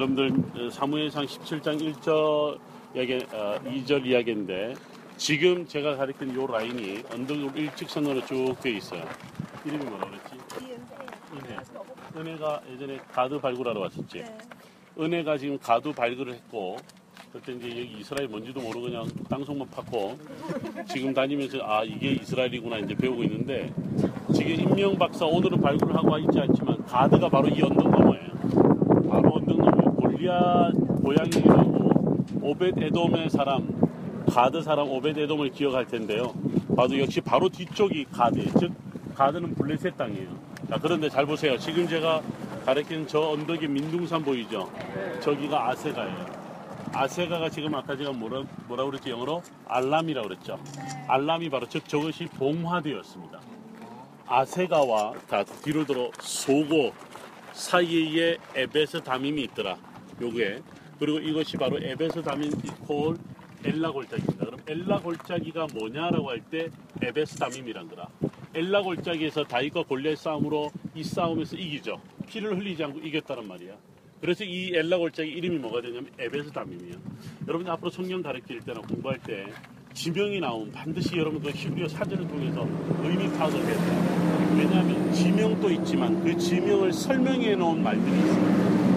여러분들 사무엘상 17장 1절 이야기, 어, 2절 이야기인데 지금 제가 가리킨 요 라인이 언덕으로 일직선으로 쭉 되어 있어요. 이름이 뭐라 그랬지? 은혜. 은혜가 예전에 가드 발굴하러 왔었지. 네. 은혜가 지금 가드 발굴을 했고 그때 이제 여기 이스라엘 뭔지도 모르고 그냥 땅속만 팠고 지금 다니면서 아 이게 이스라엘이구나 이제 배우고 있는데 지금 임명 박사 오늘은 발굴을 하고 있지 않지만 가드가 바로 이 언덕 너머예요. 골리앗 고향이라고 오벳 에돔의 사람 가드 사람 오벳 에돔을 기억할 텐데요. 봐도 역시 바로 뒤쪽이 가드 즉 가드는 블레셋 땅이에요. 자 그런데 잘 보세요. 지금 제가 가리킨 저 언덕이 민둥산 보이죠? 저기가 아세가예요. 아세가가 지금 아까 제가 뭐라, 뭐라 그랬지 영어로? 알람이라고 그랬죠. 알람이 바로 즉 저것이 봉화되었습니다. 아세가와 다 뒤로 들어 소고 사이에 에베스 담임이 있더라. 요게 그리고 이것이 바로 담임 이콜 엘라 골짜기입니다. 그럼 엘라 골짜기가 뭐냐라고 할 때 에베스 담임이란 거라. 엘라 골짜기에서 다윗과 골리앗 싸움으로 이 싸움에서 이기죠. 피를 흘리지 않고 이겼다는 말이야. 그래서 이 엘라 골짜기 이름이 뭐가 되냐면 에베스 담임이에요. 여러분 앞으로 성경 가르칠 때나 공부할 때 지명이 나오면 반드시 여러분 그 히브리어 사전을 통해서 의미 파악을 해야 돼요. 왜냐하면 지명도 있지만 그 지명을 설명해 놓은 말들이 있어요.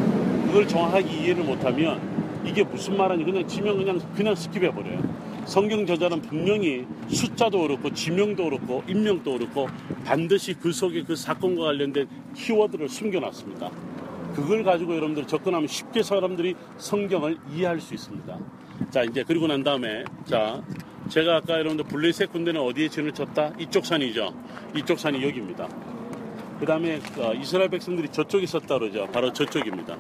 그걸 정확하게 이해를 못하면 이게 무슨 말하니 그냥 지명 그냥 그냥 skip해 버려요. 성경 저자는 분명히 숫자도 그렇고 지명도 그렇고 인명도 그렇고 반드시 그 속에 그 사건과 관련된 키워드를 숨겨놨습니다. 그걸 가지고 여러분들 접근하면 쉽게 사람들이 성경을 이해할 수 있습니다. 자 이제 그리고 난 다음에 자 제가 아까 여러분들 블레셋 군대는 어디에 진을 쳤다? 이쪽 산이죠. 이쪽 산이 여기입니다. 그 다음에 이스라엘 백성들이 저쪽에 있었다 그러죠. 바로 저쪽입니다.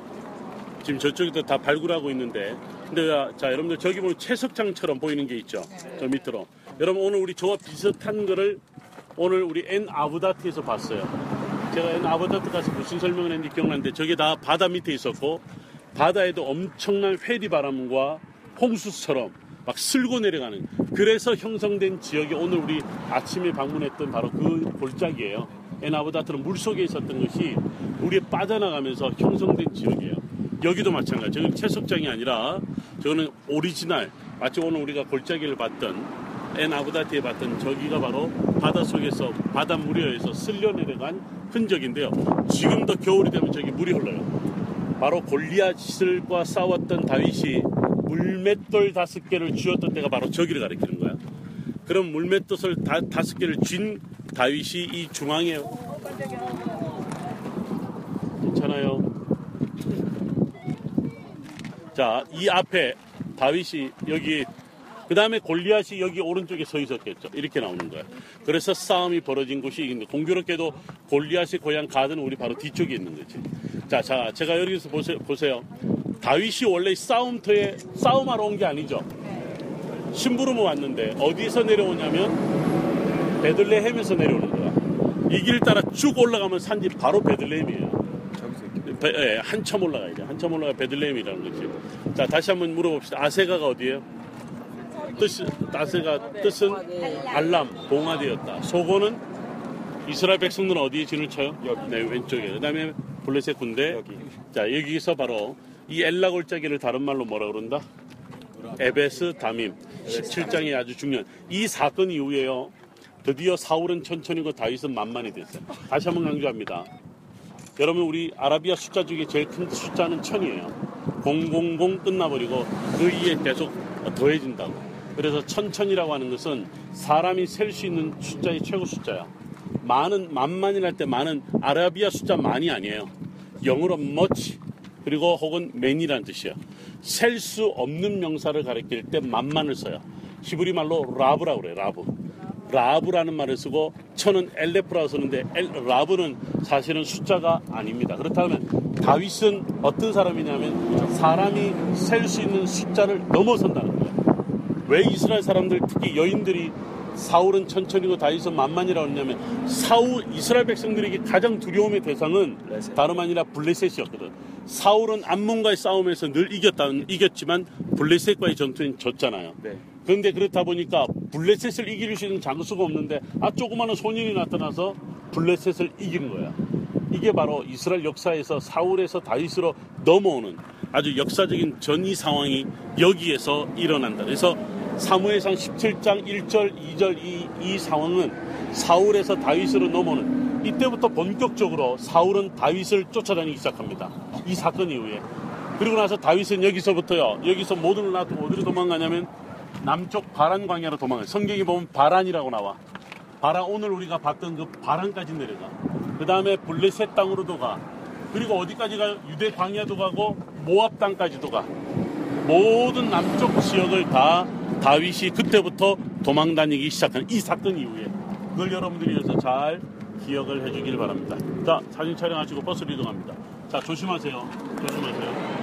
지금 저쪽에도 다 발굴하고 있는데 근데 자 여러분들 저기 보면 채석장처럼 보이는 게 있죠. 저 밑으로. 여러분 오늘 우리 저와 비슷한 거를 오늘 우리 엔 아부다트에서 봤어요. 제가 엔 아부다트 가서 무슨 설명을 했는지 기억나는데 저게 다 바다 밑에 있었고 바다에도 엄청난 회리 바람과 홍수처럼 막 쓸고 내려가는 그래서 형성된 지역이 오늘 우리 아침에 방문했던 바로 그 골짜기예요. 에나보다트는 물 속에 있었던 것이 물에 빠져나가면서 형성된 지역이에요. 여기도 마찬가지. 저는 채석장이 아니라 저거는 오리지널. 마치 오늘 우리가 골짜기를 봤던 에나부다트에 봤던 저기가 바로 바닷속에서 바닷물에 의해서 쓸려 내려간 흔적인데요. 지금도 겨울이 되면 저기 물이 흘러요. 바로 골리앗들과 싸웠던 다윗이 물맷돌 다섯 개를 쥐었던 때가 바로 저기를 가리키는 거야. 그럼 물맷돌을 다, 다섯 개를 쥔 다윗이 이 중앙에 괜찮아요. 자, 이 앞에 다윗이 여기 그 다음에 골리앗이 여기 오른쪽에 서 있었겠죠. 이렇게 나오는 거야. 그래서 싸움이 벌어진 곳이 있는데 공교롭게도 골리앗의 고향 가드는 우리 바로 뒤쪽에 있는 거지. 자, 자, 제가 여기서 보세요. 보세요. 다윗이 원래 싸움터에 싸움하러 온 게 아니죠. 심부름을 왔는데 어디서 내려오냐면 베들레헴에서 내려오는 거야. 이 길 따라 쭉 올라가면 산지 바로 베들레헴이에요. 베, 예, 한참 올라가야 돼. 한참 올라가 베들레헴이라는 거지. 자, 다시 한번 물어봅시다. 아세가가 어디예요? 뜻이, 아세가 뜻은 알람, 봉화되었다. 소고는 이스라엘 백성들은 어디에 진을 쳐요? 여기. 네, 왼쪽에. 그 다음에 블레셋 군대. 여기. 자, 여기서 바로 이 엘라 골짜기를 다른 말로 뭐라 그런다? 에베스 담임. 17장이 아주 중요한. 이 사건 이후에요. 드디어 사울은 천천히고 다윗은 만만히 됐어요. 다시 한번 강조합니다. 여러분 우리 아라비아 숫자 중에 제일 큰 숫자는 천이에요. 000 끝나버리고 그 이에 계속 더해진다고. 그래서 천천이라고 하는 것은 사람이 셀 수 있는 숫자의 최고 숫자야. 많은 만만이랄 때 많은 아라비아 숫자 만이 아니에요. 영어로 much 그리고 혹은 many라는 뜻이야. 셀 수 없는 명사를 가리킬 때 만만을 써요. 히브리 말로 라브라고 그래. 라브. 라브라는 말을 쓰고 천은 엘레프라고 쓰는데 엘, 라브는 사실은 숫자가 아닙니다. 그렇다면 다윗은 어떤 사람이냐면 사람이 셀 수 있는 숫자를 넘어선다는 거예요. 왜 이스라엘 사람들 특히 여인들이 사울은 천천히고 다윗은 만만이라고 했냐면 사울 이스라엘 백성들에게 가장 두려움의 대상은. 다름 아니라 블레셋이었거든. 사울은 암몬과의 싸움에서 늘 이겼다 이겼지만 블레셋과의 전투는 졌잖아요. 네. 그런데 그렇다 보니까 블레셋을 이길 수 있는 장수가 없는데 아 조그마한 소년이 나타나서 블레셋을 이기는 거야. 이게 바로 이스라엘 역사에서 사울에서 다윗으로 넘어오는 아주 역사적인 전이 상황이 여기에서 일어난다. 그래서 사무엘상 17장 1절, 2절 이, 이 상황은 사울에서 다윗으로 넘어오는 이때부터 본격적으로 사울은 다윗을 쫓아다니기 시작합니다. 이 사건 이후에. 그리고 나서 다윗은 여기서부터요. 여기서 걸 놔두고 어디로 도망가냐면 남쪽 바란 광야로 도망가요. 성경에 보면 바란이라고 나와. 바란 오늘 우리가 봤던 그 바란까지 내려가. 그 다음에 블레셋 땅으로도 가. 그리고 어디까지 가? 유대 광야도 가고 모압 땅까지도 가. 모든 남쪽 지역을 다 다윗이 그때부터 도망 다니기 시작한 이 사건 이후에 그걸 여러분들이 여기서 잘 기억을 해주길 바랍니다. 자 사진 촬영하시고 버스로 이동합니다. 자 조심하세요. 조심하세요.